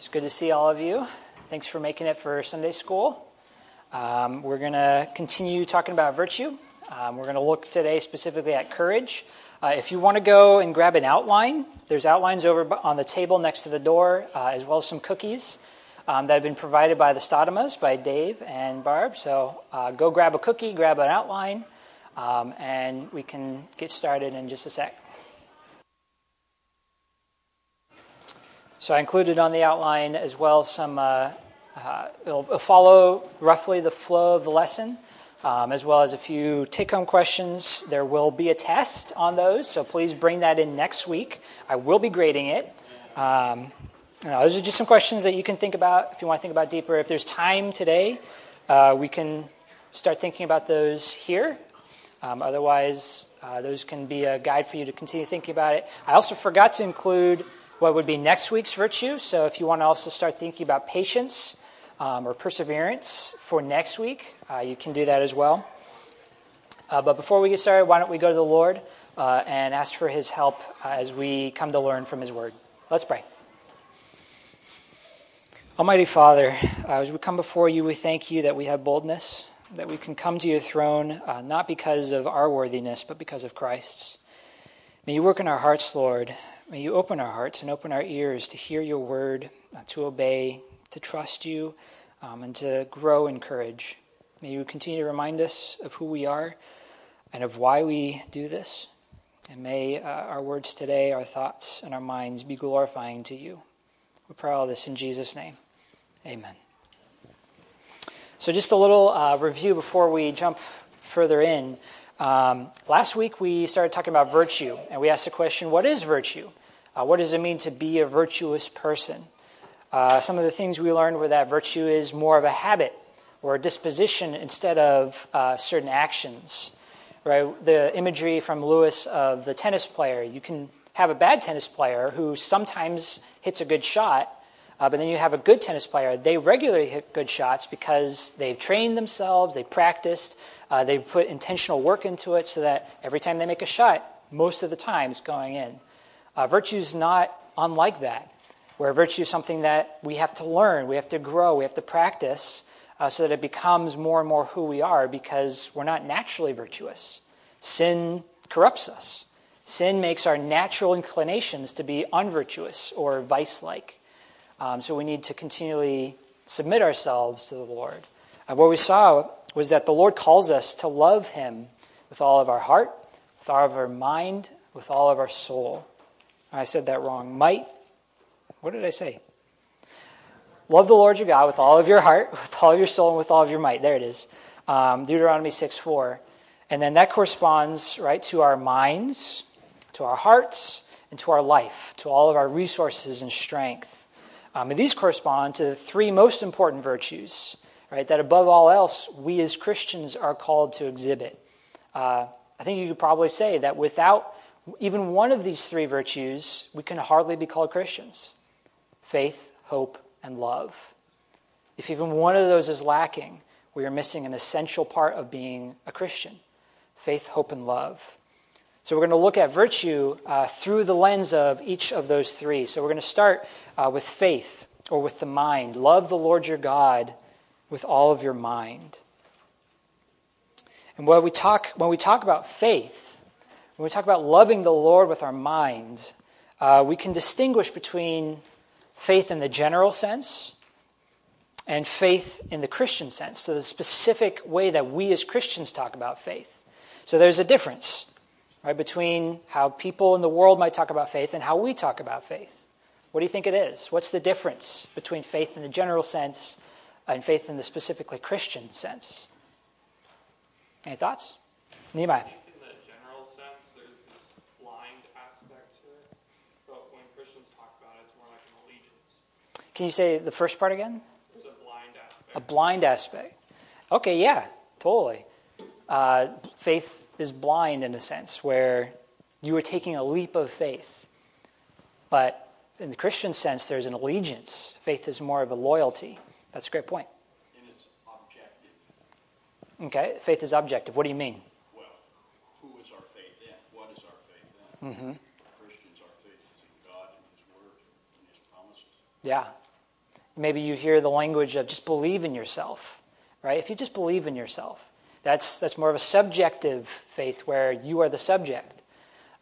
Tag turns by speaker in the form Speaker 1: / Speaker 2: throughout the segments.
Speaker 1: It's good to see all of you. Thanks for making it for Sunday school. Um, we're going to continue talking about virtue. Um, we're going to look today specifically at courage. Uh, if you want to go and grab an outline, there's outlines over on the table next to the door, uh, as well as some cookies um, that have been provided by the Stodamas, by Dave and Barb. So uh, go grab a cookie, grab an outline, um, and we can get started in just a sec. So I included on the outline as well some, uh, uh, it'll, it'll, follow roughly the flow of the lesson, um, as well as a few take home questions. There will be a test on those, so please bring that in next week. I will be grading it. Um, you know, those are just some questions that you can think about if you want to think about deeper. If there's time today, uh, we can start thinking about those here. Um, otherwise, uh, those can be a guide for you to continue thinking about it. I also forgot to include what would be next week's virtue. So if you want to also start thinking about patience um, or perseverance for next week, uh, you can do that as well. Uh, but before we get started, why don't we go to the Lord uh, and ask for his help uh, as we come to learn from his word? Let's pray. Almighty Father, uh, as we come before you, we thank you that we have boldness, that we can come to your throne uh, not because of our worthiness, but because of Christ's. May you work in our hearts, Lord. May you open our hearts and open our ears to hear your word, uh, to obey, to trust you, um, and to grow in courage. May you continue to remind us of who we are and of why we do this. And may uh, our words today, our thoughts, and our minds be glorifying to you. We pray all this in Jesus' name. Amen. So, just a little uh, review before we jump further in. Um, last week we started talking about virtue, and we asked the question what is virtue? Uh, what does it mean to be a virtuous person? Uh, some of the things we learned were that virtue is more of a habit or a disposition instead of uh, certain actions. Right? The imagery from Lewis of the tennis player you can have a bad tennis player who sometimes hits a good shot, uh, but then you have a good tennis player. They regularly hit good shots because they've trained themselves, they've practiced, uh, they've put intentional work into it so that every time they make a shot, most of the time it's going in. Uh, virtue is not unlike that, where virtue is something that we have to learn, we have to grow, we have to practice uh, so that it becomes more and more who we are because we're not naturally virtuous. Sin corrupts us. Sin makes our natural inclinations to be unvirtuous or vice like. Um, so we need to continually submit ourselves to the Lord. And what we saw was that the Lord calls us to love Him with all of our heart, with all of our mind, with all of our soul. I said that wrong. Might. What did I say? Love the Lord your God with all of your heart, with all of your soul, and with all of your might. There it is. Um, Deuteronomy 6 4. And then that corresponds, right, to our minds, to our hearts, and to our life, to all of our resources and strength. Um, and these correspond to the three most important virtues, right? That above all else, we as Christians are called to exhibit. Uh, I think you could probably say that without even one of these three virtues, we can hardly be called Christians faith, hope, and love. If even one of those is lacking, we are missing an essential part of being a Christian faith, hope, and love. So we're going to look at virtue uh, through the lens of each of those three. So we're going to start uh, with faith or with the mind. Love the Lord your God with all of your mind. And when we talk, when we talk about faith, when we talk about loving the Lord with our mind, uh, we can distinguish between faith in the general sense and faith in the Christian sense. So the specific way that we as Christians talk about faith. So there's a difference right, between how people in the world might talk about faith and how we talk about faith. What do you think it is? What's the difference between faith in the general sense and faith in the specifically Christian sense? Any thoughts? Nehemiah. Can you say the first part again?
Speaker 2: There's a blind aspect.
Speaker 1: A blind aspect. Okay, yeah, totally. Uh, faith is blind in a sense, where you are taking a leap of faith. But in the Christian sense, there's an allegiance. Faith is more of a loyalty. That's a great point.
Speaker 2: And it's objective.
Speaker 1: Okay, faith is objective. What do you mean?
Speaker 2: Well, who is our faith in? What is our faith in? Mm-hmm. Christians, our faith is in God and His Word and His promises.
Speaker 1: Yeah, maybe you hear the language of just believe in yourself, right? If you just believe in yourself, that's, that's more of a subjective faith where you are the subject.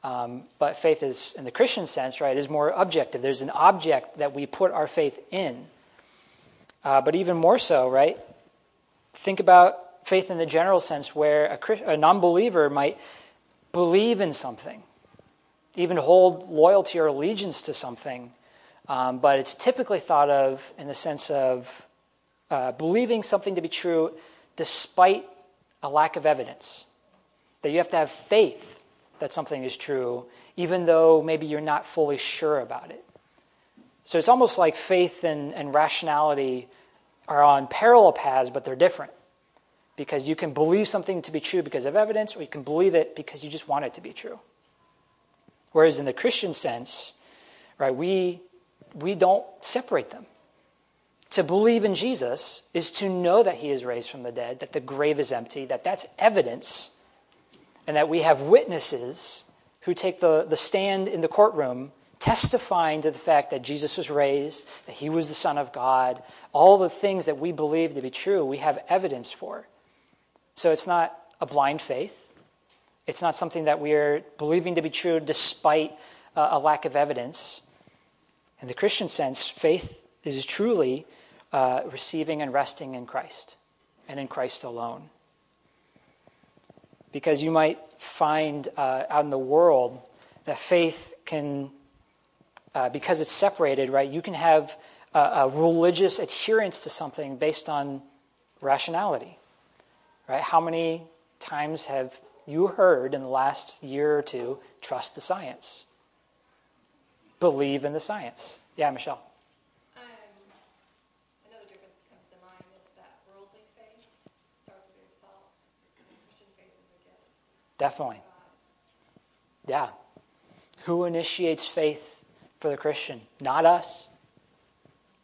Speaker 1: Um, but faith is, in the Christian sense, right, is more objective. There's an object that we put our faith in. Uh, but even more so, right? Think about faith in the general sense, where a, a non believer might believe in something, even hold loyalty or allegiance to something, um, but it's typically thought of in the sense of uh, believing something to be true despite a lack of evidence. That you have to have faith that something is true, even though maybe you're not fully sure about it. So it's almost like faith and, and rationality are on parallel paths, but they're different. Because you can believe something to be true because of evidence, or you can believe it because you just want it to be true. Whereas in the Christian sense, right, we, we don't separate them. To believe in Jesus is to know that he is raised from the dead, that the grave is empty, that that's evidence, and that we have witnesses who take the, the stand in the courtroom testifying to the fact that Jesus was raised, that he was the Son of God, all the things that we believe to be true, we have evidence for. So it's not a blind faith. It's not something that we are believing to be true despite uh, a lack of evidence. In the Christian sense, faith is truly uh, receiving and resting in Christ and in Christ alone. Because you might find uh, out in the world that faith can, uh, because it's separated, right, you can have a, a religious adherence to something based on rationality. Right? How many times have you heard in the last year or two trust the science? Believe in the science. Yeah, Michelle.
Speaker 3: Another difference that comes to mind is that worldly faith starts with yourself.
Speaker 1: Definitely. Yeah. Who initiates faith for the Christian? Not us.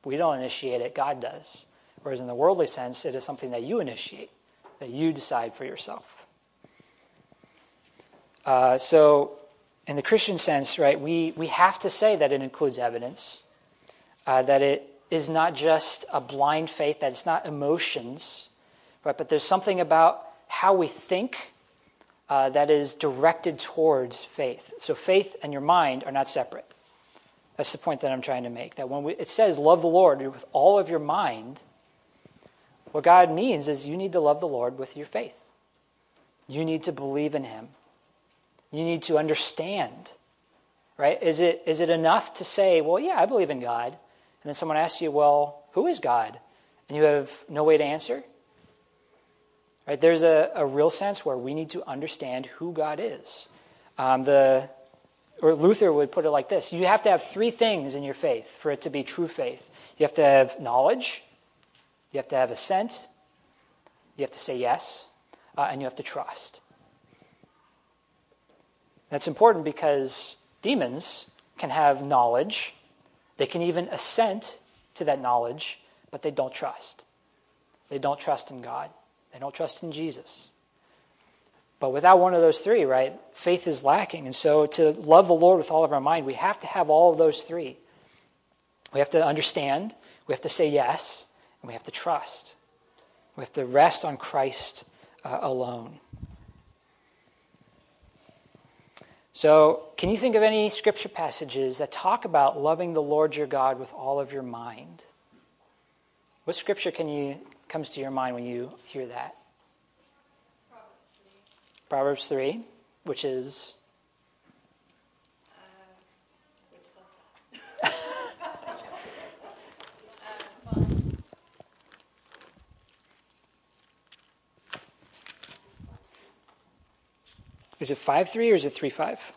Speaker 1: We don't initiate it, God does. Whereas in the worldly sense, it is something that you initiate, that you decide for yourself. Uh, so, in the Christian sense, right, we, we have to say that it includes evidence, uh, that it is not just a blind faith, that it's not emotions, right, but there's something about how we think uh, that is directed towards faith. So faith and your mind are not separate. That's the point that I'm trying to make. That when we, it says love the Lord with all of your mind, what God means is you need to love the Lord with your faith. You need to believe in Him. You need to understand. Right? Is it, is it enough to say, well, yeah, I believe in God? And then someone asks you, well, who is God? And you have no way to answer? Right? There's a, a real sense where we need to understand who God is. Um, the, or Luther would put it like this you have to have three things in your faith for it to be true faith. You have to have knowledge, you have to have assent, you have to say yes, uh, and you have to trust. That's important because demons can have knowledge, they can even assent to that knowledge, but they don't trust. They don't trust in God. They don't trust in Jesus. But without one of those three, right, faith is lacking. And so to love the Lord with all of our mind, we have to have all of those three. We have to understand, we have to say yes, and we have to trust. We have to rest on Christ uh, alone. So, can you think of any scripture passages that talk about loving the Lord your God with all of your mind? What scripture can you comes to your mind when you hear that? Proverbs 3, which is. Is it 5 3 or is it 3 5?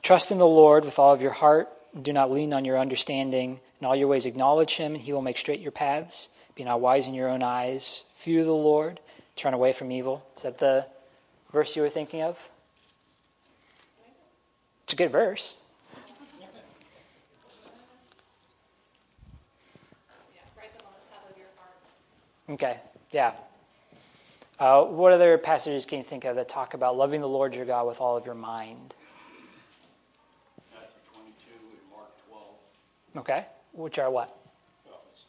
Speaker 1: Trust in the Lord with all of your heart. Do not lean on your understanding. In all your ways, acknowledge him. And he will make straight your paths. Be not wise in your own eyes. Fear the Lord. Turn away from evil. Is that the verse you were thinking of? It's a good verse. Okay, yeah. Uh, what other passages can you think of that talk about loving the Lord your God with all of your mind?
Speaker 2: Matthew 22 and Mark 12.
Speaker 1: Okay. which are what?
Speaker 2: Well, it's,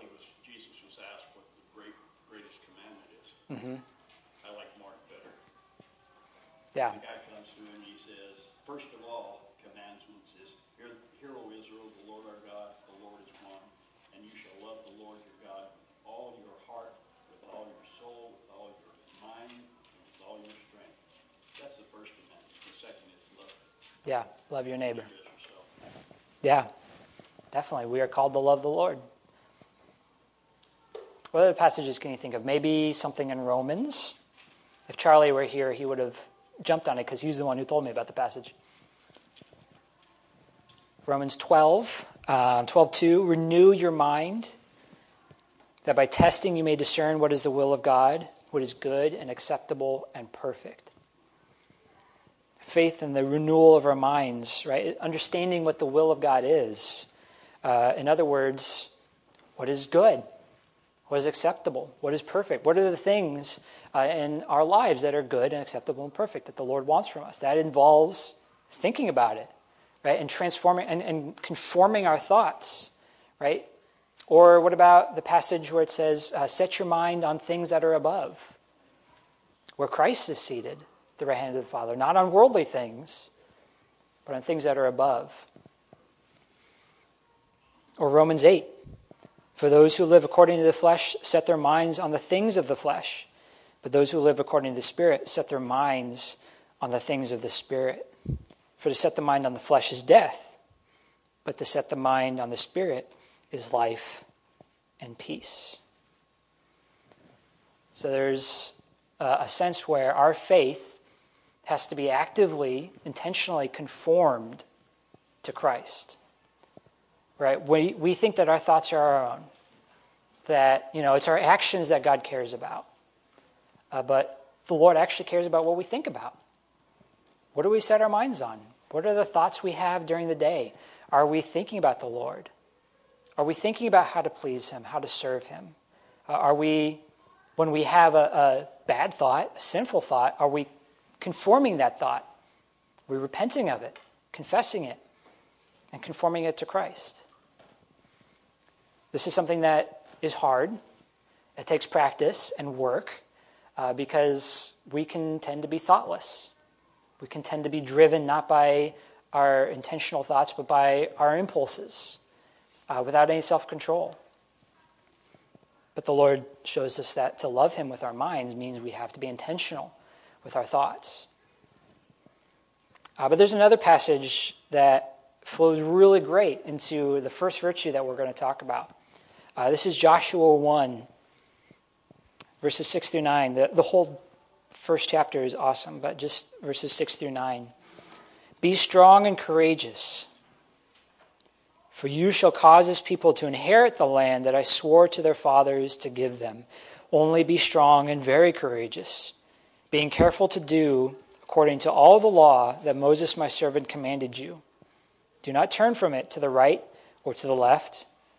Speaker 2: he was, Jesus was asked what the great, greatest commandment is.
Speaker 1: Mm-hmm.
Speaker 2: I like Mark better.
Speaker 1: Yeah.
Speaker 2: The guy comes through and he says, first of all, commandments is, hear, hear, O Israel, the Lord our God, the Lord is one, and you shall love the Lord your God with all your heart, with all your soul, with all your mind, and with all your strength. That's the first commandment. The second is love.
Speaker 1: Yeah. Love your neighbor.
Speaker 2: You as yourself.
Speaker 1: Yeah. Definitely. We are called to love the Lord. What other passages can you think of? Maybe something in Romans. If Charlie were here, he would have jumped on it because he's the one who told me about the passage. Romans 12, um, 12 2, renew your mind, that by testing you may discern what is the will of God, what is good and acceptable and perfect. Faith in the renewal of our minds, right? Understanding what the will of God is. Uh, in other words, what is good? What is acceptable? What is perfect? What are the things uh, in our lives that are good and acceptable and perfect that the Lord wants from us? That involves thinking about it, right? And transforming and, and conforming our thoughts, right? Or what about the passage where it says, uh, set your mind on things that are above, where Christ is seated, the right hand of the Father, not on worldly things, but on things that are above. Or Romans 8, for those who live according to the flesh set their minds on the things of the flesh, but those who live according to the Spirit set their minds on the things of the Spirit. For to set the mind on the flesh is death, but to set the mind on the Spirit is life and peace. So there's a sense where our faith has to be actively, intentionally conformed to Christ right? We, we think that our thoughts are our own, that, you know, it's our actions that God cares about. Uh, but the Lord actually cares about what we think about. What do we set our minds on? What are the thoughts we have during the day? Are we thinking about the Lord? Are we thinking about how to please Him, how to serve Him? Uh, are we, when we have a, a bad thought, a sinful thought, are we conforming that thought? Are we repenting of it, confessing it, and conforming it to Christ? This is something that is hard. It takes practice and work uh, because we can tend to be thoughtless. We can tend to be driven not by our intentional thoughts, but by our impulses uh, without any self control. But the Lord shows us that to love Him with our minds means we have to be intentional with our thoughts. Uh, but there's another passage that flows really great into the first virtue that we're going to talk about. Uh, this is Joshua 1, verses 6 through 9. The, the whole first chapter is awesome, but just verses 6 through 9. Be strong and courageous, for you shall cause this people to inherit the land that I swore to their fathers to give them. Only be strong and very courageous, being careful to do according to all the law that Moses my servant commanded you. Do not turn from it to the right or to the left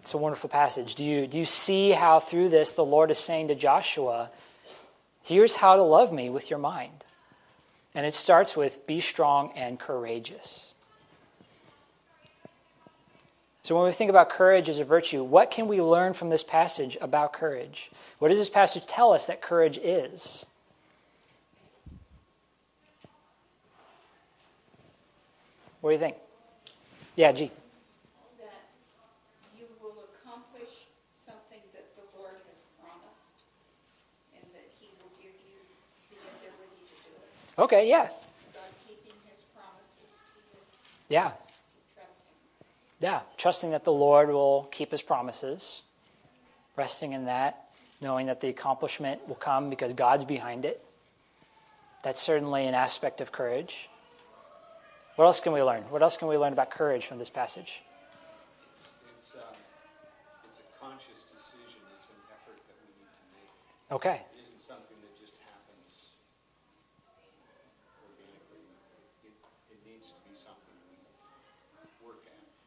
Speaker 1: It's a wonderful passage. Do you, do you see how through this the Lord is saying to Joshua, here's how to love me with your mind? And it starts with be strong and courageous. So, when we think about courage as a virtue, what can we learn from this passage about courage? What does this passage tell us that courage is? What do you think? Yeah, G. Okay, yeah. Yeah. Yeah, trusting that the Lord will keep his promises, resting in that, knowing that the accomplishment will come because God's behind it. That's certainly an aspect of courage. What else can we learn? What else can we learn about courage from this passage? It's
Speaker 4: uh, a conscious decision, it's an effort that we need to make. Okay.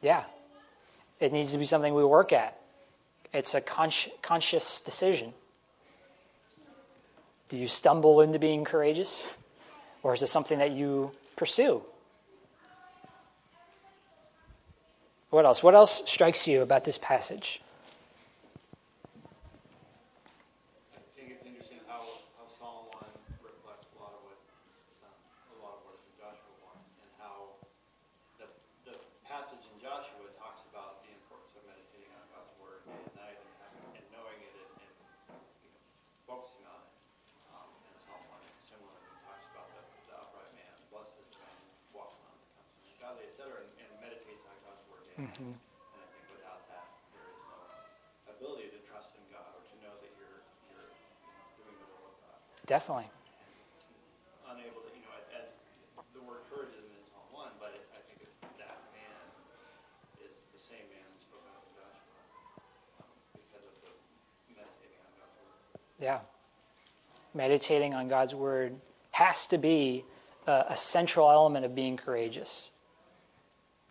Speaker 1: Yeah. It needs to be something we work at. It's a consci- conscious decision. Do you stumble into being courageous? Or is it something that you pursue? What else? What else strikes you about this passage?
Speaker 4: I think it's interesting how, how Psalm 1 reflects a lot of what, um, a lot of what Joshua 1, and how the, the passage in Joshua talks about the importance of meditating on God's Word day and night and, having, and knowing it and, and you know, focusing on it. Um, and Psalm 1 similarly talks about the, the upright man, blessed is the man who walks on the counsel of the godly, et cetera, and, and meditates on God's Word day and night. And I think without that, there is no ability to trust in God or to know that you're, you're you know, doing the will of God.
Speaker 1: Definitely.
Speaker 4: Unable to, you know, as, the word courage isn't 1, but it, I think that man is the same man spoken of in Joshua um, because of the meditating on God's word.
Speaker 1: Yeah. Meditating on God's word has to be a, a central element of being courageous.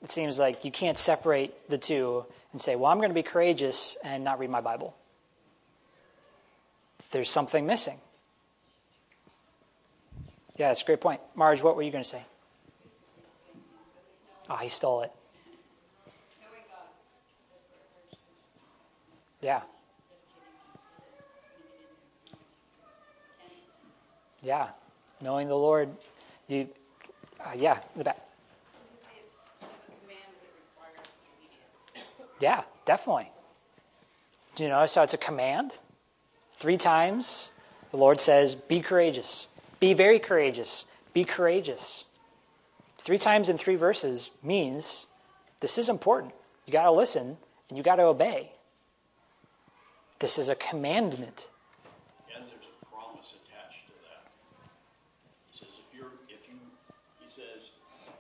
Speaker 1: It seems like you can't separate the two and say, well, I'm going to be courageous and not read my Bible. There's something missing. Yeah, that's a great point. Marge, what were you going to say? Ah, he stole it. Yeah. Yeah. Knowing the Lord, you, uh, yeah, the back. Yeah, definitely. Do you notice how it's a command? Three times the Lord says, Be courageous. Be very courageous. Be courageous. Three times in three verses means this is important. You got to listen and you got to obey. This is a commandment.
Speaker 2: And there's a promise attached to that. He says, if you're, if you, he says,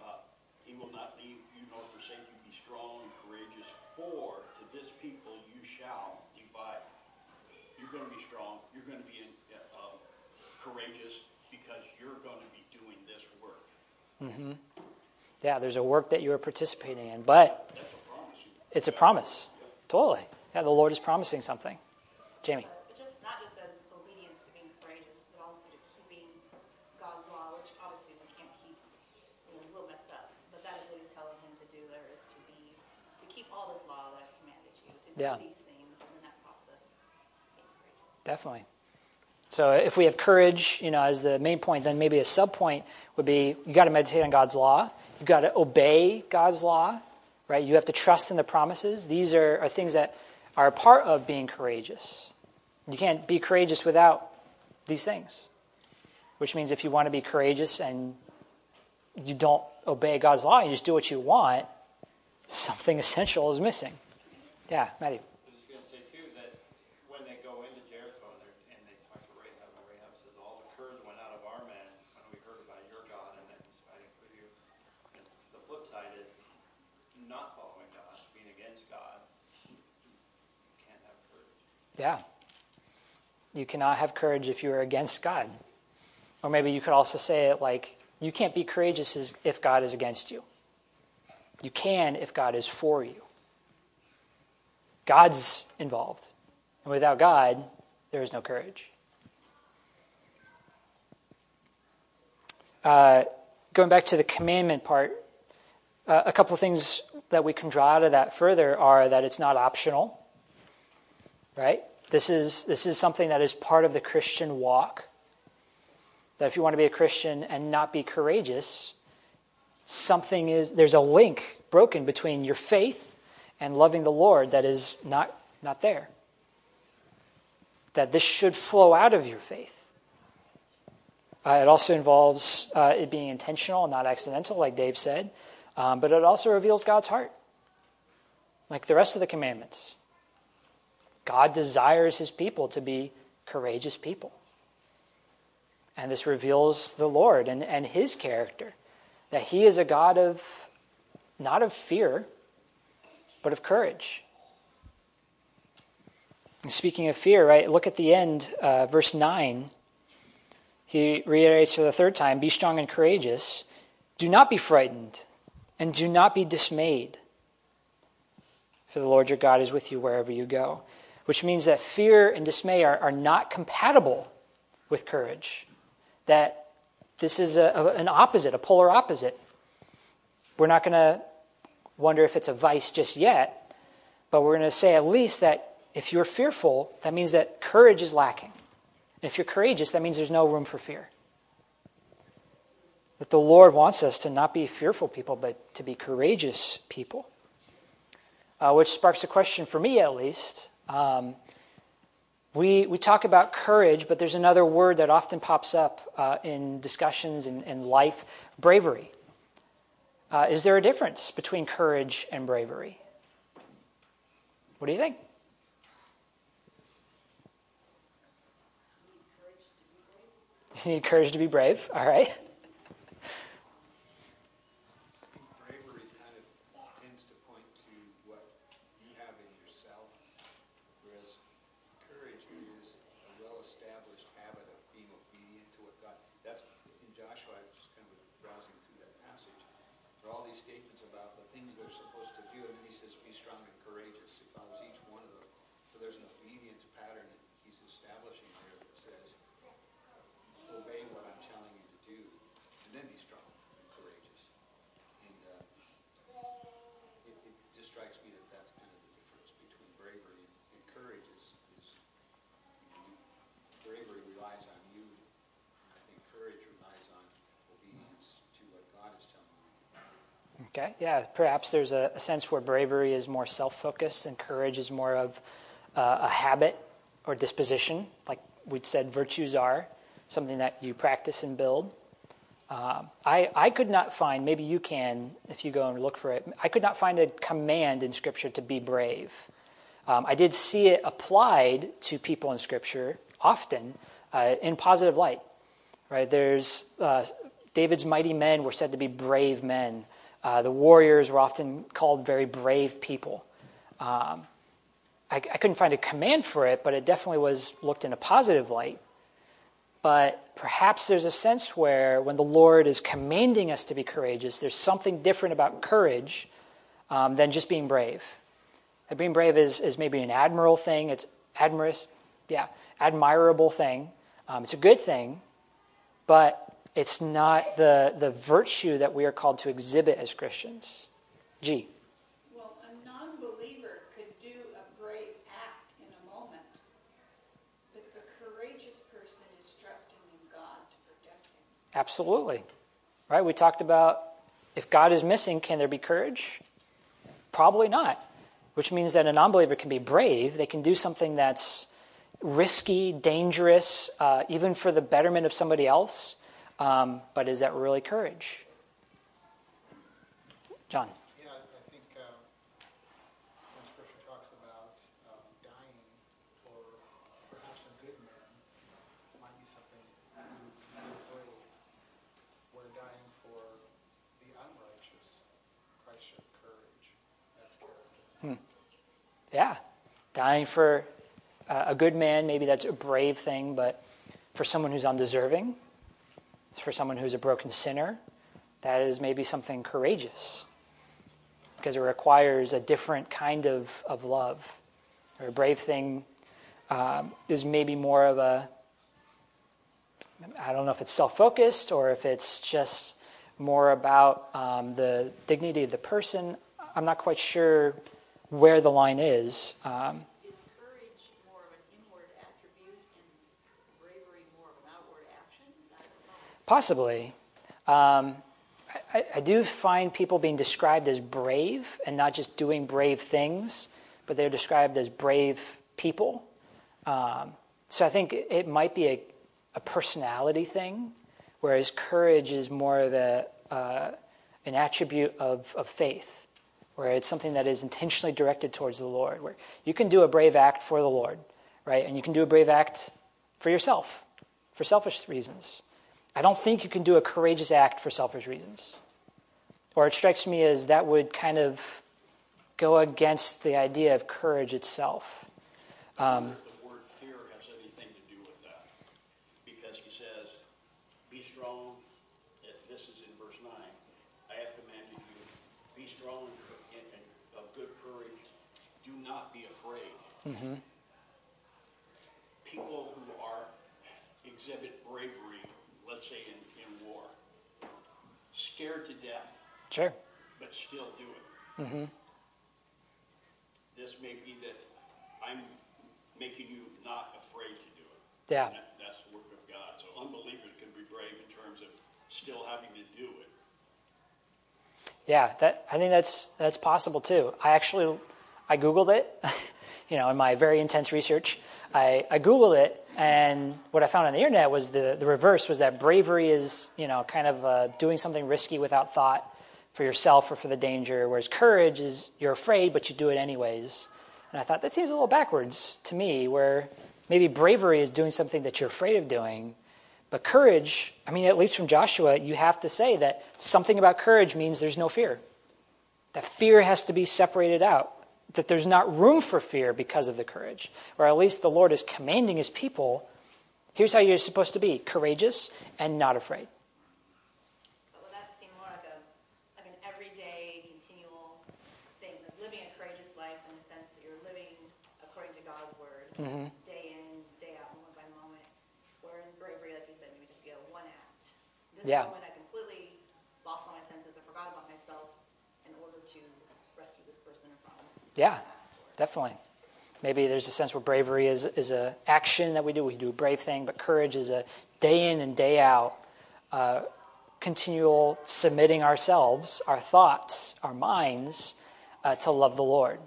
Speaker 2: uh, he will not leave you nor forsake you, be strong and courageous, for to this people you shall divide. You're gonna be strong, you're gonna be, uh, courageous, because you're gonna be doing this work. Mm-hmm.
Speaker 1: Yeah, there's a work that you are participating in, but
Speaker 2: a
Speaker 1: it's a promise. Totally. Yeah, the Lord is promising something. Jamie.
Speaker 5: But just not just the obedience to being courageous, but also to keeping God's law, which obviously we can't keep. You know, we'll mess up. But that is what He's telling him to do. There is to be to keep all this law that I've commanded you. To do
Speaker 1: Yeah.
Speaker 5: these things, in that process, being courageous.
Speaker 1: Definitely. So if we have courage, you know, as the main point, then maybe a sub point would be you got to meditate on God's law. You got to obey God's law, right? You have to trust in the promises. These are, are things that are a part of being courageous. You can't be courageous without these things. Which means if you want to be courageous and you don't obey God's law, you just do what you want, something essential is missing. Yeah, Matthew.
Speaker 4: I was just going to say, too, that when they go into Jericho and, they're, and they talk to Rahab, and Rahab says, All the Kurds went out of our men when we heard about your God and that he's fighting for you. And the flip side is not following God, being against God. You can't have courage.
Speaker 1: Yeah. You cannot have courage if you are against God. Or maybe you could also say it like, you can't be courageous if God is against you. You can if God is for you. God's involved. And without God, there is no courage. Uh, going back to the commandment part, uh, a couple things that we can draw out of that further are that it's not optional right? This is, this is something that is part of the Christian walk. That if you want to be a Christian and not be courageous, something is, there's a link broken between your faith and loving the Lord that is not, not there. That this should flow out of your faith. Uh, it also involves uh, it being intentional not accidental, like Dave said, um, but it also reveals God's heart, like the rest of the commandments. God desires his people to be courageous people. And this reveals the Lord and, and his character that he is a God of, not of fear, but of courage. And speaking of fear, right, look at the end, uh, verse 9. He reiterates for the third time Be strong and courageous. Do not be frightened, and do not be dismayed. For the Lord your God is with you wherever you go. Which means that fear and dismay are, are not compatible with courage. That this is a, a, an opposite, a polar opposite. We're not going to wonder if it's a vice just yet, but we're going to say at least that if you're fearful, that means that courage is lacking. And if you're courageous, that means there's no room for fear. That the Lord wants us to not be fearful people, but to be courageous people. Uh, which sparks a question for me, at least. Um, we, we talk about courage, but there's another word that often pops up uh, in discussions in, in life bravery. Uh, is there a difference between courage and bravery? What do you think? You need courage to be brave, all right?
Speaker 6: Bravery kind of tends to point to what you have in yourself, whereas courage is a well-established habit of being obedient to what God. That's in Joshua. I was just kind of browsing through that passage. There are all these statements about the things they're supposed to do, and then he says, "Be strong and courageous." He follows each one of them. So there's an obedience pattern that he's establishing there that says, "Obey what I'm telling you to do, and then be strong and courageous." And uh, it, it just strikes me that that's kind of the difference between bravery and, and courage is, is you know, bravery relies on you. And I think courage relies on obedience to what God is telling you.
Speaker 1: Okay, yeah, perhaps there's a, a sense where bravery is more self focused and courage is more of uh, a habit or disposition, like we'd said virtues are, something that you practice and build. Um, I, I could not find, maybe you can if you go and look for it, I could not find a command in Scripture to be brave. Um, I did see it applied to people in Scripture often uh, in positive light. Right? There's uh, David's mighty men were said to be brave men. Uh, the warriors were often called very brave people. Um, I, I couldn't find a command for it, but it definitely was looked in a positive light. But perhaps there's a sense where when the Lord is commanding us to be courageous, there's something different about courage um, than just being brave. And being brave is, is maybe an admirable thing. It's admirous, yeah, admirable thing. Um, it's a good thing, but it's not the, the virtue that we are called to exhibit as Christians. G.
Speaker 7: Well, a non-believer could do a brave act in a moment, but the courageous person is trusting in God to protect him.
Speaker 1: Absolutely. Right? We talked about if God is missing, can there be courage? Probably not. Which means that a non believer can be brave. They can do something that's risky, dangerous, uh, even for the betterment of somebody else. Um, but is that really courage? John.
Speaker 8: Yeah, I I think uh, when Scripture talks about um, dying for perhaps a good man, might be something you would consider brave. Where dying for the unrighteous, Christ courage. That's character.
Speaker 1: Yeah. Dying for uh, a good man, maybe that's a brave thing, but for someone who's undeserving, for someone who's a broken sinner, that is maybe something courageous because it requires a different kind of, of love. Or a brave thing um, is maybe more of a, I don't know if it's self focused or if it's just more about um, the dignity of the person. I'm not quite sure where the line is. Um,
Speaker 7: Is courage more of an inward attribute and bravery more of an outward action? I don't know.
Speaker 1: Possibly. Um, I, I do find people being described as brave and not just doing brave things, but they're described as brave people. Um, so I think it, might be a, a personality thing, whereas courage is more of a, uh, an attribute of, of faith, where it's something that is intentionally directed towards the Lord, where you can do a brave act for the Lord, right? And you can do a brave act for yourself, for selfish reasons. I don't think you can do a courageous act for selfish reasons. Or it strikes me as that would kind of go against the idea of courage itself. Um,
Speaker 2: the word fear has anything to do with that. Because he says, be strong, this is in verse 9, I have commanded you, be strong and, of good courage, do not be afraid.
Speaker 1: mhm.
Speaker 2: People who are, exhibit bravery, let's say in, in war, scared to death,
Speaker 1: Sure.
Speaker 2: but still do it.
Speaker 1: hmm
Speaker 2: This may be that I'm making you not afraid to do it.
Speaker 1: Yeah.
Speaker 2: That- That's the work of God. So unbelievers can be brave in terms of still having to do it.
Speaker 1: Yeah, that I think that's that's possible too. I actually I googled it, you know, in my very intense research. I, I googled it, and what I found on the internet was the the reverse was that bravery is you know kind of uh, doing something risky without thought for yourself or for the danger, whereas courage is you're afraid but you do it anyways. And I thought that seems a little backwards to me, where maybe bravery is doing something that you're afraid of doing, but courage, I mean, at least from Joshua, you have to say that something about courage means there's no fear. That fear has to be separated out. That there's not room for fear because of the courage. Or at least the Lord is commanding his people here's how you're supposed to be courageous and not afraid.
Speaker 5: But would that seem more like a, like an everyday, continual thing, like living a courageous life in the sense that you're living according to God's word,
Speaker 1: Mhm.
Speaker 5: day in, day out, moment by moment. Whereas bravery, like you said, maybe just be a one act. This
Speaker 1: Yeah.
Speaker 5: moment, I completely lost all my senses, I forgot about myself in order to rescue this person from.
Speaker 1: Yeah, definitely. Maybe there's a sense where bravery is, is a action that we do. We do a brave thing, but courage is a day in and day out, uh, continual submitting ourselves, our thoughts, our minds, uh, to love the Lord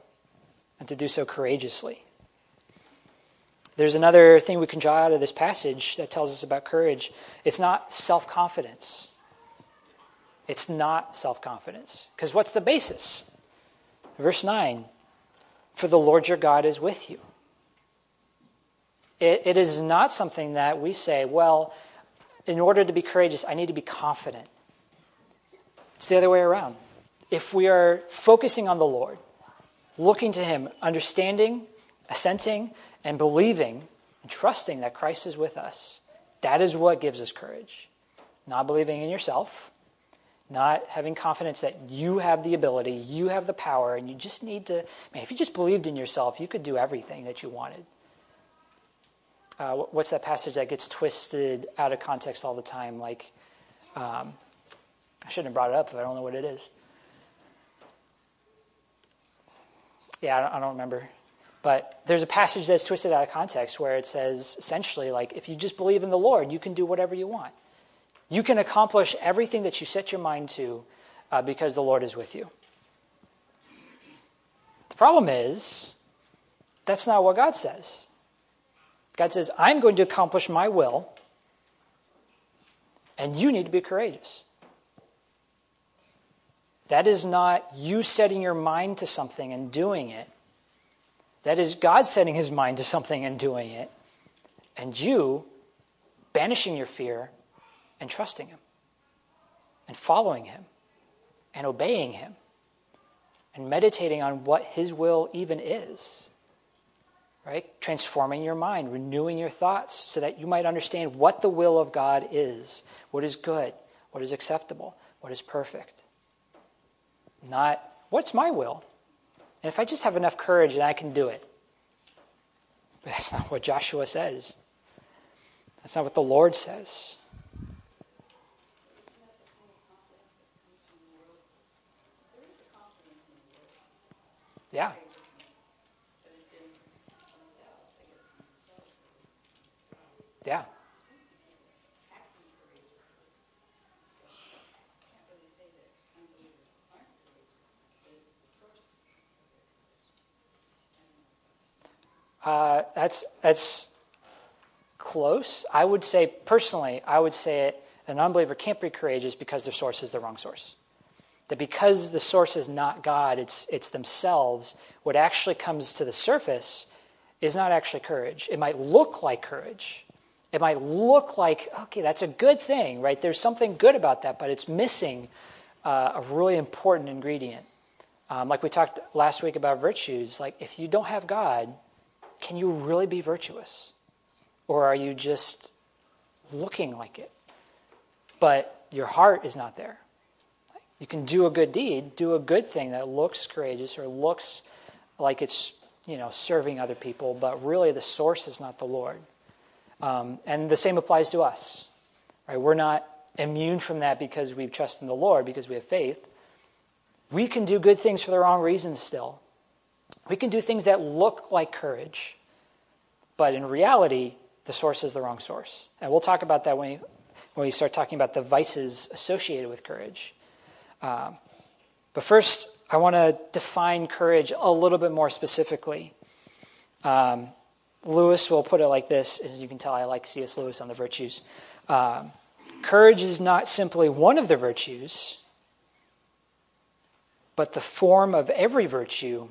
Speaker 1: and to do so courageously. There's another thing we can draw out of this passage that tells us about courage. It's not self confidence. It's not self confidence. Because what's the basis? Verse 9 For the Lord your God is with you. It, it is not something that we say, well, in order to be courageous, I need to be confident. It's the other way around. If we are focusing on the Lord, looking to Him, understanding, assenting, and believing and trusting that Christ is with us, that is what gives us courage. Not believing in yourself, not having confidence that you have the ability, you have the power, and you just need to. Man, if you just believed in yourself, you could do everything that you wanted. Uh, what's that passage that gets twisted out of context all the time? Like, um, I shouldn't have brought it up if I don't know what it is. Yeah, I don't, I don't remember. But there's a passage that's twisted out of context where it says essentially, like, if you just believe in the Lord, you can do whatever you want. You can accomplish everything that you set your mind to uh, because the Lord is with you. The problem is, that's not what God says. God says, I'm going to accomplish my will, and you need to be courageous. That is not you setting your mind to something and doing it. That is God setting his mind to something and doing it, and you banishing your fear and trusting Him, and following Him, and obeying Him, and meditating on what His will even is. Right? Transforming your mind, renewing your thoughts so that you might understand what the will of God is, what is good, what is acceptable, what is perfect. Not, what's my will? And if I just have enough courage and I can do it. But that's not what Joshua says. That's not what the Lord says. Yeah. Yeah. Uh, that's that's close. I would say personally, I would say it, an unbeliever can't be courageous because their source is the wrong source. That because the source is not God, it's it's themselves. What actually comes to the surface is not actually courage. It might look like courage. It might look like okay, that's a good thing, right? There's something good about that, but it's missing uh, a really important ingredient. Um, like we talked last week about virtues. Like if you don't have God, can you really be virtuous? Or are you just looking like it? But your heart is not there. You can do a good deed, do a good thing that looks courageous or looks like it's you know serving other people, but really the source is not the Lord. Um, and the same applies to us. Right? We're not immune from that because we trust in the Lord, because we have faith. We can do good things for the wrong reasons still. We can do things that look like courage, but in reality, the source is the wrong source. And we'll talk about that when we, when we start talking about the vices associated with courage. Um, but first, I want to define courage a little bit more specifically. Um, Lewis will put it like this, as you can tell, I like C.S. Lewis on the virtues. Um, courage is not simply one of the virtues, but the form of every virtue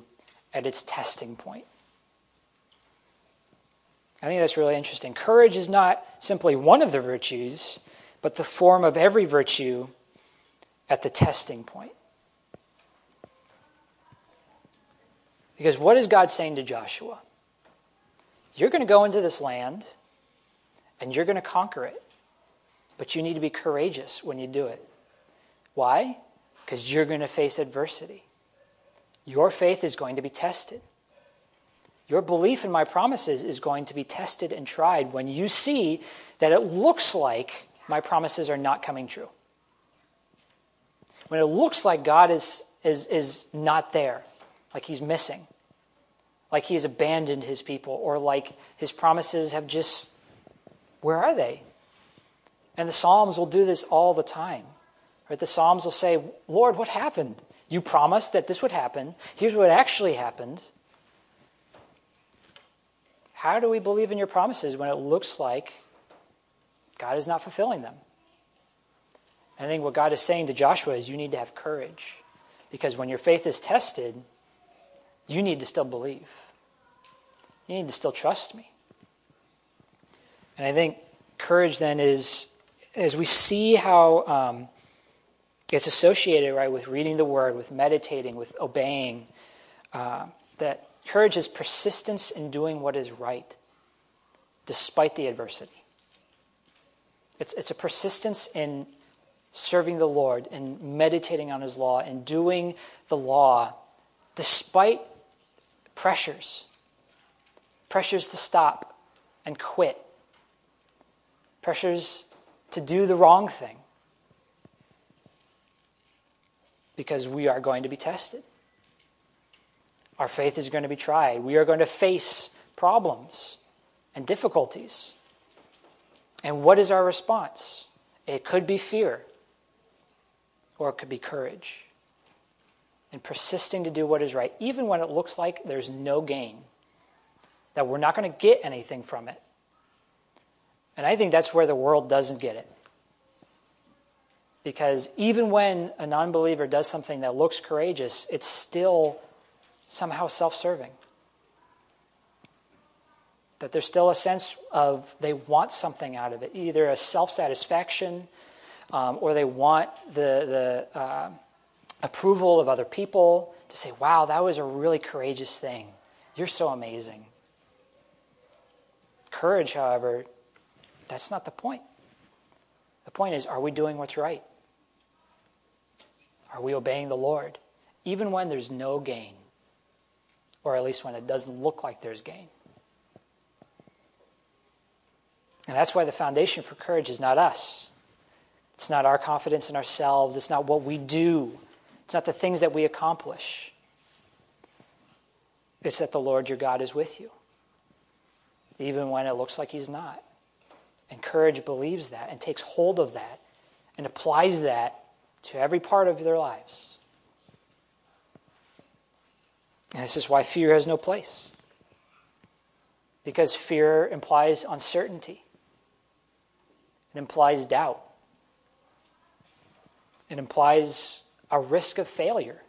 Speaker 1: at its testing point. I think that's really interesting. Courage is not simply one of the virtues, but the form of every virtue at the testing point. Because what is God saying to Joshua? You're going to go into this land and you're going to conquer it. But you need to be courageous when you do it. Why? Because you're going to face adversity. Your faith is going to be tested. Your belief in my promises is going to be tested and tried when you see that it looks like my promises are not coming true. When it looks like God is, is, is not there, like he's missing, like he has abandoned his people, or like his promises have just, where are they? And the Psalms will do this all the time. Right? The Psalms will say, Lord, what happened? You promised that this would happen. Here's what actually happened. How do we believe in your promises when it looks like God is not fulfilling them? I think what God is saying to Joshua is you need to have courage. Because when your faith is tested, you need to still believe. You need to still trust me. And I think courage then is, as we see how um, it's associated, right, with reading the word, with meditating, with obeying, uh, that courage is persistence in doing what is right, despite the adversity. It's, it's a persistence in serving the Lord and meditating on His law and doing the law despite pressures pressures to stop and quit, pressures to do the wrong thing because we are going to be tested. Our faith is going to be tried. We are going to face problems and difficulties. And what is our response? It could be fear or it could be courage. And persisting to do what is right, even when it looks like there's no gain, that we're not going to get anything from it. And I think that's where the world doesn't get it. Because even when a non believer does something that looks courageous, it's still somehow self serving. That there's still a sense of they want something out of it, either a self satisfaction um, or they want the, the uh, approval of other people to say, wow, that was a really courageous thing. You're so amazing. Courage, however, that's not the point. The point is, are we doing what's right? Are we obeying the Lord? Even when there's no gain, or at least when it doesn't look like there's gain. And that's why the foundation for courage is not us. It's not our confidence in ourselves. It's not what we do. It's not the things that we accomplish. It's that the Lord your God is with you, even when it looks like He's not. And courage believes that and takes hold of that and applies that to every part of their lives. And this is why fear has no place. Because fear implies uncertainty, it implies doubt. It implies a risk of failure.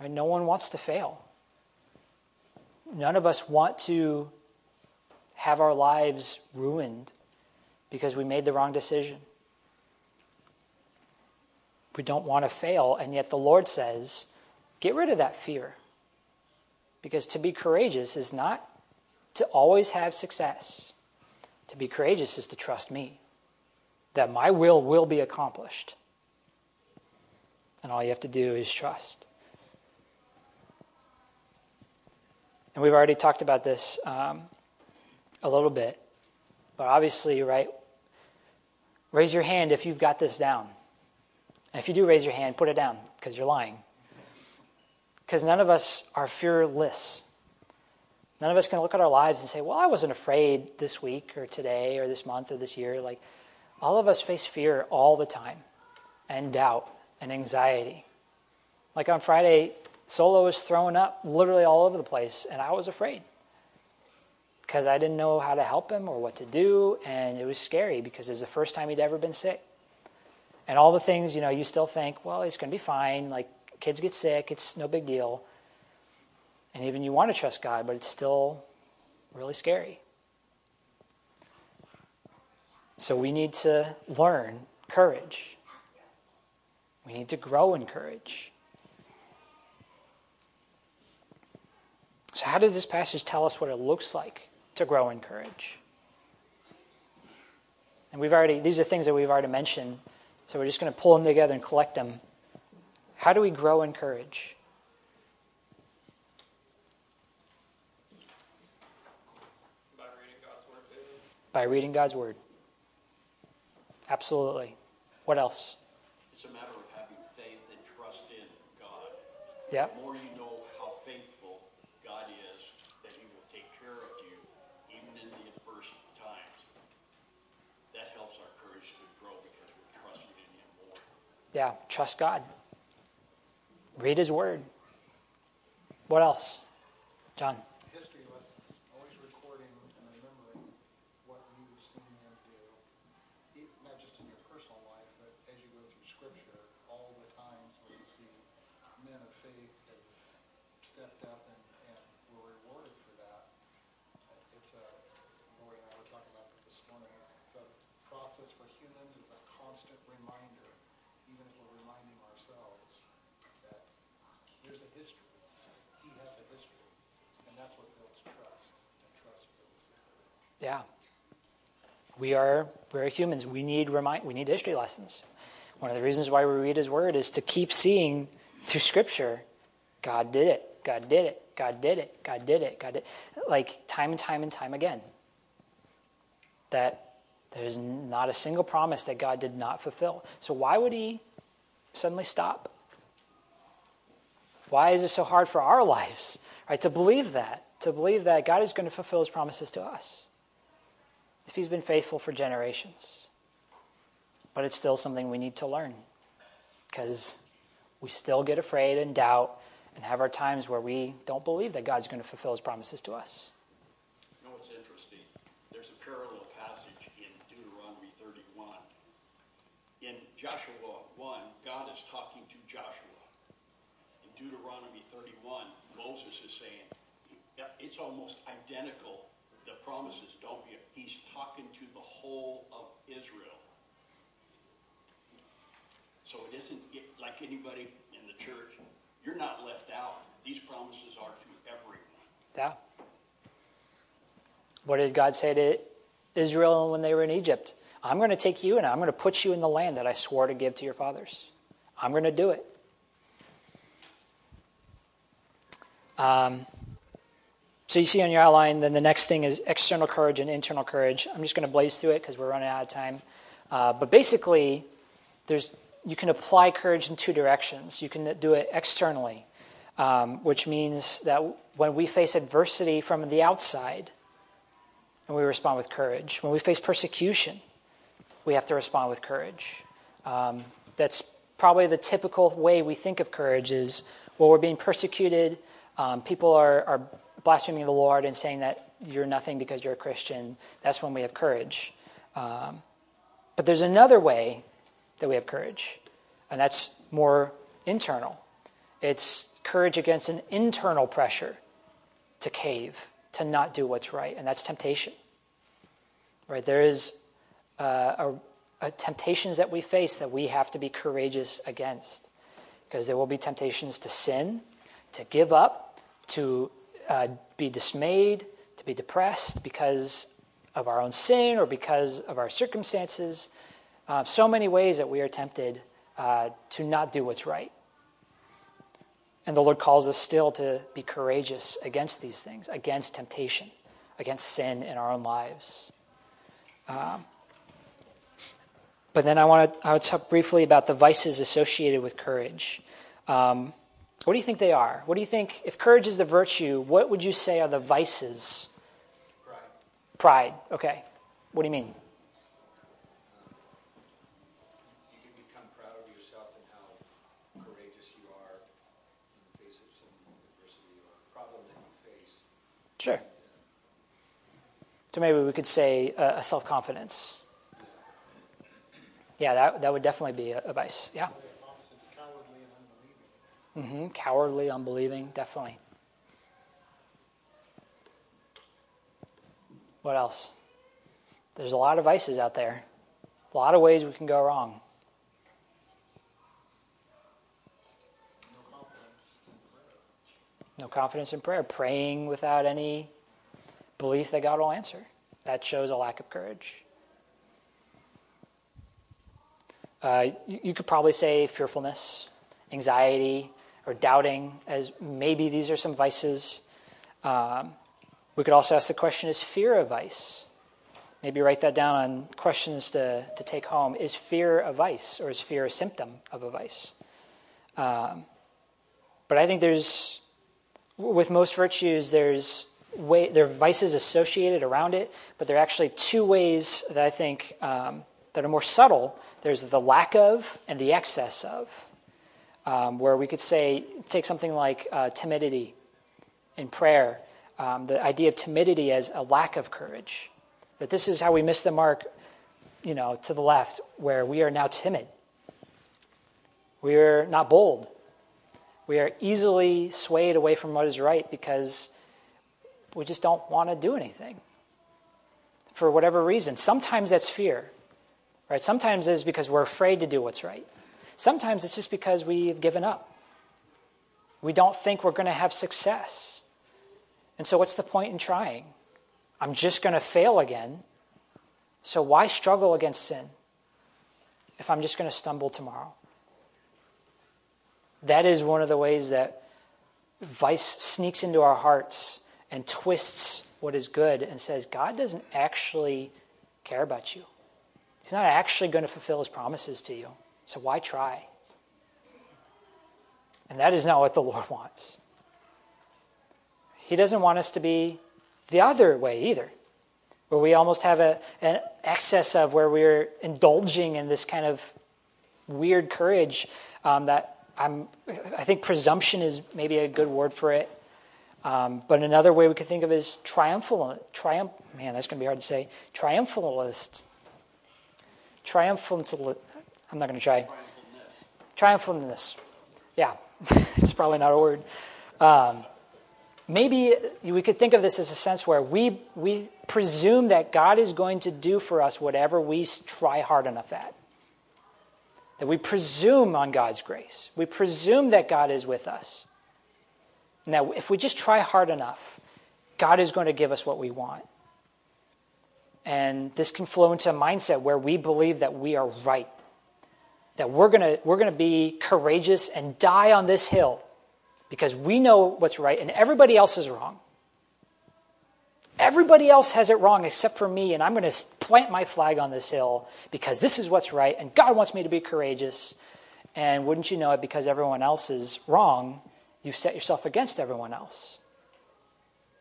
Speaker 1: Right? No one wants to fail. None of us want to have our lives ruined because we made the wrong decision. We don't want to fail, and yet the Lord says, get rid of that fear. Because to be courageous is not to always have success. To be courageous is to trust me, that my will will be accomplished. And all you have to do is trust. And we've already talked about this um, a little bit. But obviously, right, raise your hand if you've got this down. And if you do raise your hand, put it down because you're lying. Because none of us are fearless. None of us can look at our lives and say, well, I wasn't afraid this week or today or this month or this year. Like, all of us face fear all the time and doubt and anxiety. Like on Friday, Solo was throwing up literally all over the place, and I was afraid because I didn't know how to help him or what to do, and it was scary because it's the first time he'd ever been sick. And all the things, you know, you still think, well, he's going to be fine. Like, kids get sick, it's no big deal. And even you want to trust God, but it's still really scary. So we need to learn courage. We need to grow in courage. So, how does this passage tell us what it looks like to grow in courage. And we've already, these are things that we've already mentioned, so we're just going to pull them together and collect them. How do we grow in courage?
Speaker 4: By reading God's word.
Speaker 1: By reading God's word. Absolutely. What else?
Speaker 2: It's a matter of having faith and trust in God.
Speaker 1: Yep.
Speaker 2: The more you know how faithful God is, that He will take care of you even in the adverse times. That helps our courage to grow because we're trusting in Him more.
Speaker 1: Yeah, trust God. Read His Word. What else? John.
Speaker 8: History lessons, always recording and remembering what you've seen him do, E- not just in your personal life, but as you go through Scripture, all the times where you see men of faith have stepped up and, and were rewarded for that. It's a, Lori and I were talking about this this morning, it's, it's a process for humans, it's a constant reminder, even if we're reminding ourselves that there's a history. He has a history. And that's what builds trust. And trust builds courage.
Speaker 1: Yeah. We are we're humans. We need remind we need history lessons. One of the reasons why we read his word is to keep seeing through scripture God did it. God did it. God did it. God did it. God did it. Like time and time and time again. That there's not a single promise that God did not fulfill. So why would he suddenly stop? Why is it so hard for our lives, right, to believe that? To believe that God is going to fulfill his promises to us if he's been faithful for generations. But it's still something we need to learn because we still get afraid and doubt and have our times where we don't believe that God's going to fulfill his promises to us.
Speaker 2: You know what's interesting? There's a parallel passage in Deuteronomy 31. In Joshua 1, God is talking to Joshua. In Deuteronomy 31, Moses is saying, it's almost identical. Promises don't be. He's talking to the whole of Israel. So it isn't like anybody in the church. You're not left out. These promises are to everyone.
Speaker 1: Yeah. What did God say to Israel when they were in Egypt? I'm going to take you and I'm going to put you in the land that I swore to give to your fathers. I'm going to do it. Um, so you see on your outline, then the next thing is external courage and internal courage. I'm just going to blaze through it because we're running out of time. Uh, but basically, there's you can apply courage in two directions. You can do it externally, um, which means that when we face adversity from the outside, and we respond with courage. When we face persecution, we have to respond with courage. Um, that's probably the typical way we think of courage is well, we're being persecuted. Um, people are, are blaspheming the Lord and saying that you're nothing because you're a Christian. That's when we have courage. Um, but there's another way that we have courage, and that's more internal. It's courage against an internal pressure to cave, to not do what's right, and that's temptation. Right? There is uh, a, a temptations that we face that we have to be courageous against, because there will be temptations to sin, to give up, to uh, be dismayed, to be depressed because of our own sin or because of our circumstances. Uh, so many ways that we are tempted uh, to not do what's right. And the Lord calls us still to be courageous against these things, against temptation, against sin in our own lives. Um, but then I want to I would talk briefly about the vices associated with courage. Um, what do you think they are? What do you think, if courage is the virtue, what would you say are the vices?
Speaker 6: Pride.
Speaker 1: Pride, okay. What do you mean?
Speaker 6: You can become proud of yourself and how courageous you are in the face of some adversity or problem that you face.
Speaker 1: Sure. So maybe we could say uh, a self confidence. Yeah, that, that would definitely be a, a vice. Yeah.
Speaker 8: Opposite's cowardly unbelieving.
Speaker 1: definitely. What else? There's a lot of vices out there, a lot of ways we can go wrong.
Speaker 8: No confidence in prayer.
Speaker 1: No confidence in prayer, praying without any belief that God will answer. That shows a lack of courage. Uh, you, you could probably say fearfulness, anxiety, or doubting, as maybe these are some vices. Um, we could also ask the question is fear a vice? Maybe write that down on questions to, to take home. Is fear a vice, or is fear a symptom of a vice? Um, but I think there's, with most virtues, there's way, there are vices associated around it, but there are actually two ways that I think um, that are more subtle. There's the lack of and the excess of, um, where we could say, take something like uh, timidity in prayer, um, the idea of timidity as a lack of courage. That this is how we miss the mark, you know, to the left, where we are now timid. We are not bold. We are easily swayed away from what is right because we just don't want to do anything for whatever reason. Sometimes that's fear, right? Sometimes it's because we're afraid to do what's right. Sometimes it's just because we've given up. We don't think we're going to have success. And so, what's the point in trying? I'm just going to fail again. So, why struggle against sin if I'm just going to stumble tomorrow? That is one of the ways that vice sneaks into our hearts and twists what is good and says, God doesn't actually care about you. He's not actually going to fulfill his promises to you. So why try? And that is not what the Lord wants. He doesn't want us to be the other way either, where we almost have a, an excess of where we're indulging in this kind of weird courage um, that I'm, I think presumption is maybe a good word for it. Um, but another way we could think of is triumphal, triumph. Man, that's going to be hard to say. Triumphalist. Triumphalist. I'm not going to try. Triumphantness. Yeah, it's probably not a word. Um, maybe we could think of this as a sense where we we presume that God is going to do for us whatever we try hard enough at. That we presume on God's grace. We presume that God is with us. Now, if we just try hard enough, God is going to give us what we want. And this can flow into a mindset where we believe that we are right, that we're going we're going to be courageous and die on this hill because we know what's right and everybody else is wrong. Everybody else has it wrong except for me, and I'm going to plant my flag on this hill because this is what's right, and God wants me to be courageous. And wouldn't you know it, because everyone else is wrong, you set yourself against everyone else.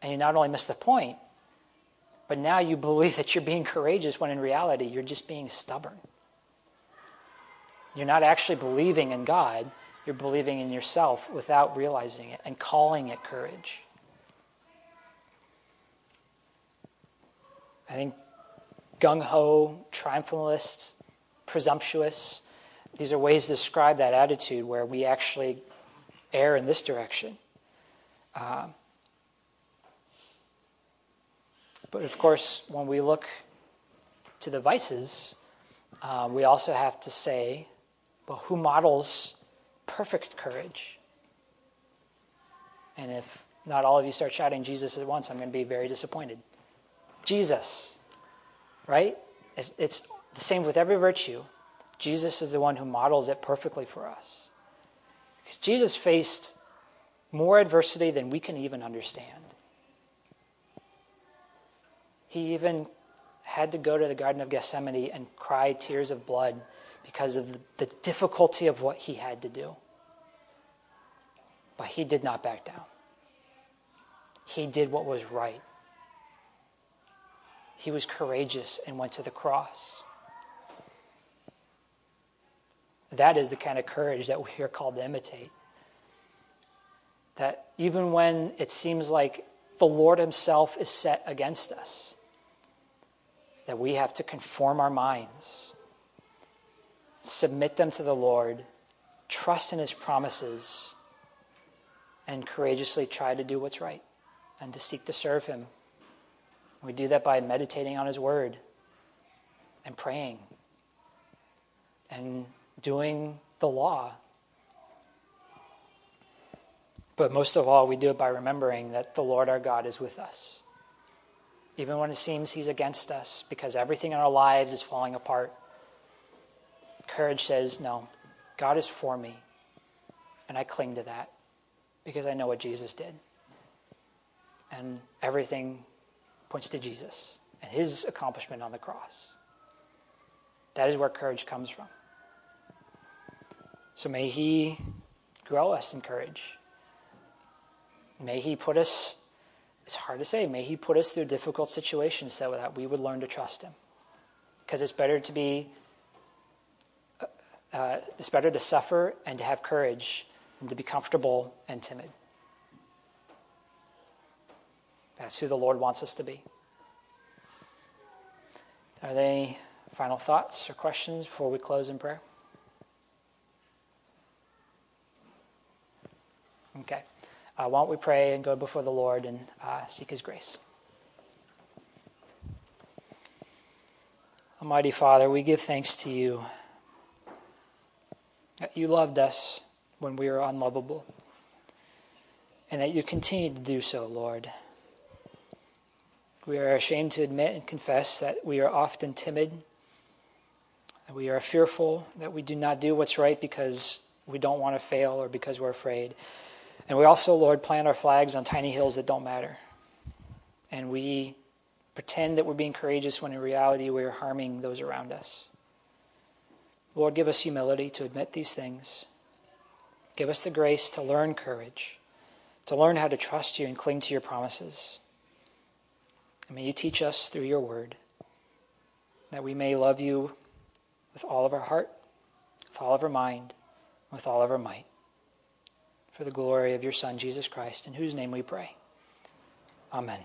Speaker 1: And you not only miss the point, but now you believe that you're being courageous when in reality you're just being stubborn. You're not actually believing in God, you're believing in yourself without realizing it and calling it courage. I think gung ho, triumphalist, presumptuous, these are ways to describe that attitude where we actually err in this direction. Uh, but of course, when we look to the vices, uh, we also have to say, well, who models perfect courage? And if not all of you start shouting Jesus at once, I'm going to be very disappointed. Jesus, right? It's the same with every virtue. Jesus is the one who models it perfectly for us. Because Jesus faced more adversity than we can even understand. He even had to go to the Garden of Gethsemane and cry tears of blood because of the difficulty of what he had to do. But he did not back down. He did what was right. He was courageous and went to the cross. That is the kind of courage that we are called to imitate. That even when it seems like the Lord Himself is set against us, that we have to conform our minds, submit them to the Lord, trust in His promises, and courageously try to do what's right and to seek to serve Him. We do that by meditating on His Word and praying and doing the law. But most of all, we do it by remembering that the Lord our God is with us. Even when it seems He's against us because everything in our lives is falling apart, courage says, No, God is for me. And I cling to that because I know what Jesus did. And everything points to Jesus and His accomplishment on the cross. That is where courage comes from. So may He grow us in courage. May He put us, it's hard to say, may He put us through difficult situations so that we would learn to trust Him. Because it's better to be, uh, it's better to suffer and to have courage than to be comfortable and timid. That's who the Lord wants us to be. Are there any final thoughts or questions before we close in prayer? Okay. Uh, why don't we pray and go before the Lord and uh, seek His grace? Almighty Father, we give thanks to you that you loved us when we were unlovable, and that you continue to do so, Lord. We are ashamed to admit and confess that we are often timid, that we are fearful, that we do not do what's right because we don't want to fail or because we're afraid. And we also, Lord, plant our flags on tiny hills that don't matter. And we pretend that we're being courageous when in reality we are harming those around us. Lord, give us humility to admit these things. Give us the grace to learn courage, to learn how to trust you and cling to your promises. And may you teach us through your word that we may love you with all of our heart, with all of our mind, with all of our might for the glory of your Son, Jesus Christ, in whose name we pray. Amen.